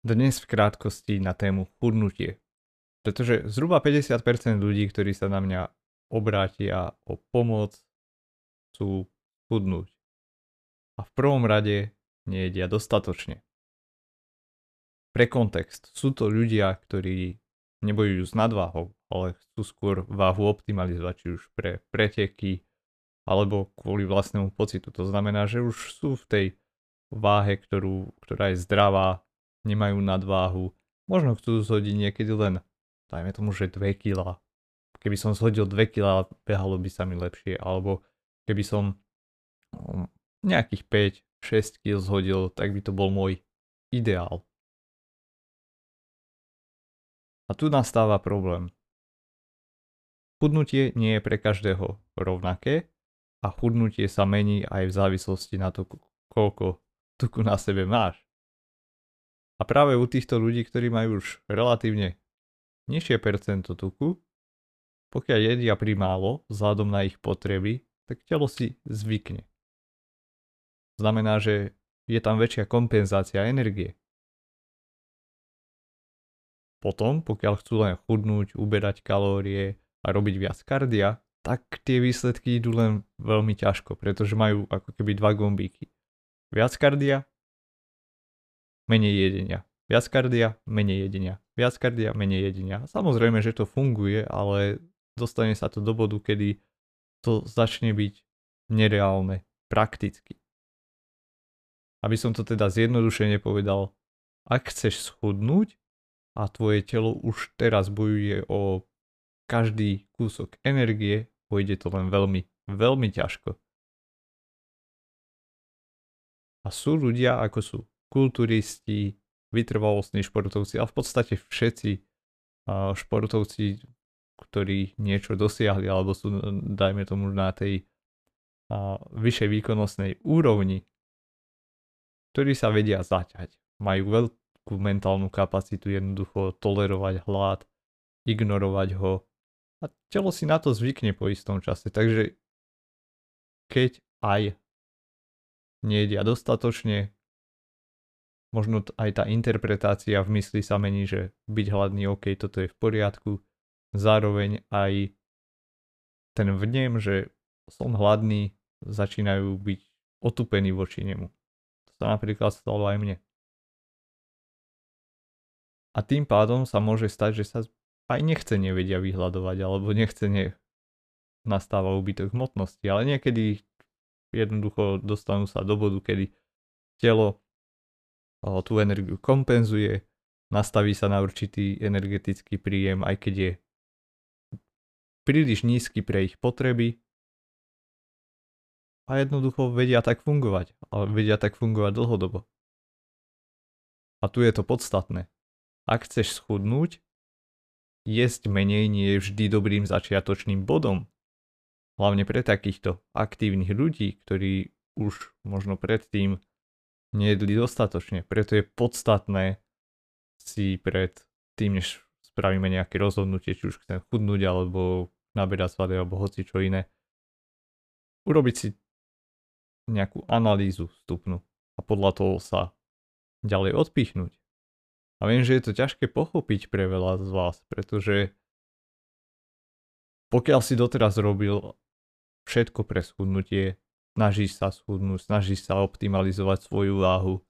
Dnes v krátkosti na tému chudnutie. Pretože zhruba 50% ľudí, ktorí sa na mňa obrátia o pomoc, sú chudnúť. A v prvom rade nejedia dostatočne. Pre kontext, sú to ľudia, ktorí nebojujú s nadváhou, ale chcú skôr váhu optimalizovať, či už pre preteky, alebo kvôli vlastnému pocitu. To znamená, že už sú v tej váhe, ktorú, ktorá je zdravá, nemajú nadváhu, možno chcú zhodiť niekedy len, dajme tomu, že 2 kg. Keby som zhodil 2 kg, behalo by sa mi lepšie, alebo keby som um, nejakých 5-6 kg zhodil, tak by to bol môj ideál. A tu nastáva problém. Chudnutie nie je pre každého rovnaké a chudnutie sa mení aj v závislosti na to, koľko tuku na sebe máš. A práve u týchto ľudí, ktorí majú už relatívne nižšie percento tuku, pokiaľ jedia primálo vzhľadom na ich potreby, tak telo si zvykne. Znamená, že je tam väčšia kompenzácia energie. Potom, pokiaľ chcú len chudnúť, uberať kalórie a robiť viac kardia, tak tie výsledky idú len veľmi ťažko, pretože majú ako keby dva gombíky. Viac kardia, menej jedenia. Viac kardia, menej jedenia. Viac kardia, menej jedenia. Samozrejme, že to funguje, ale dostane sa to do bodu, kedy to začne byť nereálne, prakticky. Aby som to teda zjednodušene povedal, ak chceš schudnúť a tvoje telo už teraz bojuje o každý kúsok energie, pôjde to len veľmi, veľmi ťažko. A sú ľudia, ako sú kulturisti, vytrvalostní športovci a v podstate všetci športovci, ktorí niečo dosiahli alebo sú, dajme tomu, na tej vyššej výkonnostnej úrovni, ktorí sa vedia zaťať. Majú veľkú mentálnu kapacitu jednoducho tolerovať hlad, ignorovať ho a telo si na to zvykne po istom čase. Takže keď aj nejedia dostatočne, možno aj tá interpretácia v mysli sa mení, že byť hladný, OK, toto je v poriadku. Zároveň aj ten vnem, že som hladný, začínajú byť otupení voči nemu. To sa napríklad stalo aj mne. A tým pádom sa môže stať, že sa aj nechce nevedia vyhľadovať, alebo nechce ne... nastáva úbytok hmotnosti, ale niekedy jednoducho dostanú sa do bodu, kedy telo tú energiu kompenzuje, nastaví sa na určitý energetický príjem, aj keď je príliš nízky pre ich potreby a jednoducho vedia tak fungovať, ale vedia tak fungovať dlhodobo. A tu je to podstatné. Ak chceš schudnúť, jesť menej nie je vždy dobrým začiatočným bodom. Hlavne pre takýchto aktívnych ľudí, ktorí už možno predtým nejedli dostatočne. Preto je podstatné si pred tým, než spravíme nejaké rozhodnutie, či už chcem chudnúť alebo naberať svaly alebo hoci čo iné, urobiť si nejakú analýzu vstupnú a podľa toho sa ďalej odpichnúť. A viem, že je to ťažké pochopiť pre veľa z vás, pretože pokiaľ si doteraz robil všetko pre schudnutie, snažíš sa schudnúť, snažíš sa optimalizovať svoju váhu,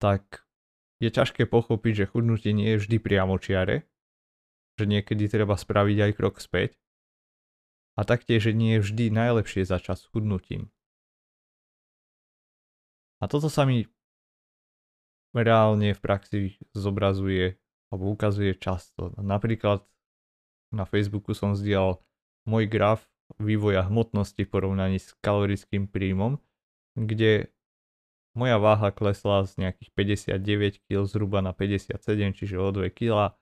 tak je ťažké pochopiť, že chudnutie nie je vždy priamočiare, že niekedy treba spraviť aj krok späť a taktiež, že nie je vždy najlepšie začať s chudnutím. A toto sa mi reálne v praxi zobrazuje alebo ukazuje často. Napríklad na Facebooku som zdieľal môj graf vývoja hmotnosti v porovnaní s kalorickým príjmom, kde moja váha klesla z nejakých 59 kg zhruba na 57, čiže o 2 kg.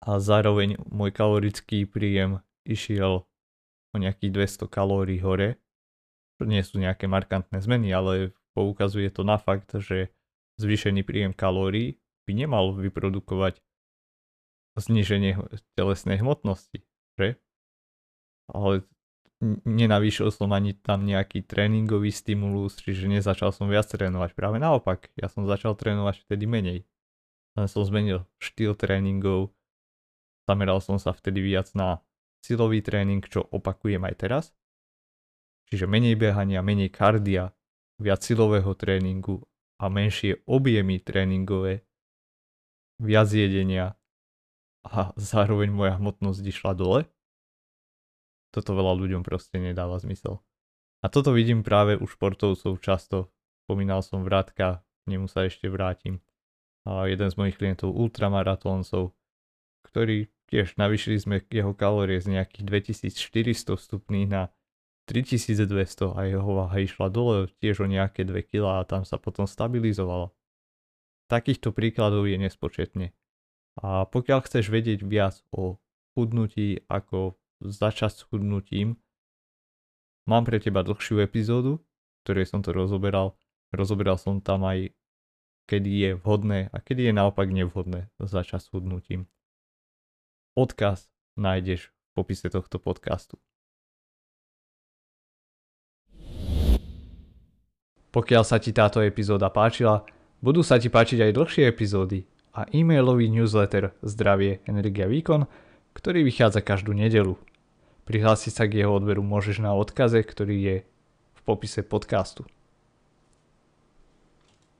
A zároveň môj kalorický príjem išiel o nejakých 200 kalórií hore. Nie sú nejaké markantné zmeny, ale poukazuje to na fakt, že zvýšený príjem kalórií by nemal vyprodukovať zníženie telesnej hmotnosti, že? Ale nenavýšil som ani tam nejaký tréningový stimulus, čiže nezačal som viac trénovať. Práve naopak, ja som začal trénovať vtedy menej. Len som zmenil štýl tréningov, zameral som sa vtedy viac na silový tréning, čo opakujem aj teraz. Čiže menej behania, menej kardia, viac silového tréningu a menšie objemy tréningové, viac jedenia a zároveň moja hmotnosť išla dole toto veľa ľuďom proste nedáva zmysel. A toto vidím práve u športovcov často. Spomínal som Vrátka, k nemu sa ešte vrátim. A jeden z mojich klientov ultramaratóncov, ktorý tiež navýšili sme jeho kalórie z nejakých 2400 stupných na 3200 a jeho váha išla dole tiež o nejaké 2 kg a tam sa potom stabilizovala. Takýchto príkladov je nespočetne. A pokiaľ chceš vedieť viac o chudnutí, ako začať s chudnutím. Mám pre teba dlhšiu epizódu, ktorej som to rozoberal. Rozoberal som tam aj, kedy je vhodné a kedy je naopak nevhodné začať s chudnutím. Odkaz nájdeš v popise tohto podcastu. Pokiaľ sa ti táto epizóda páčila, budú sa ti páčiť aj dlhšie epizódy a e-mailový newsletter Zdravie, energia, výkon, ktorý vychádza každú nedelu. Prihlásiť sa k jeho odberu môžeš na odkaze, ktorý je v popise podcastu.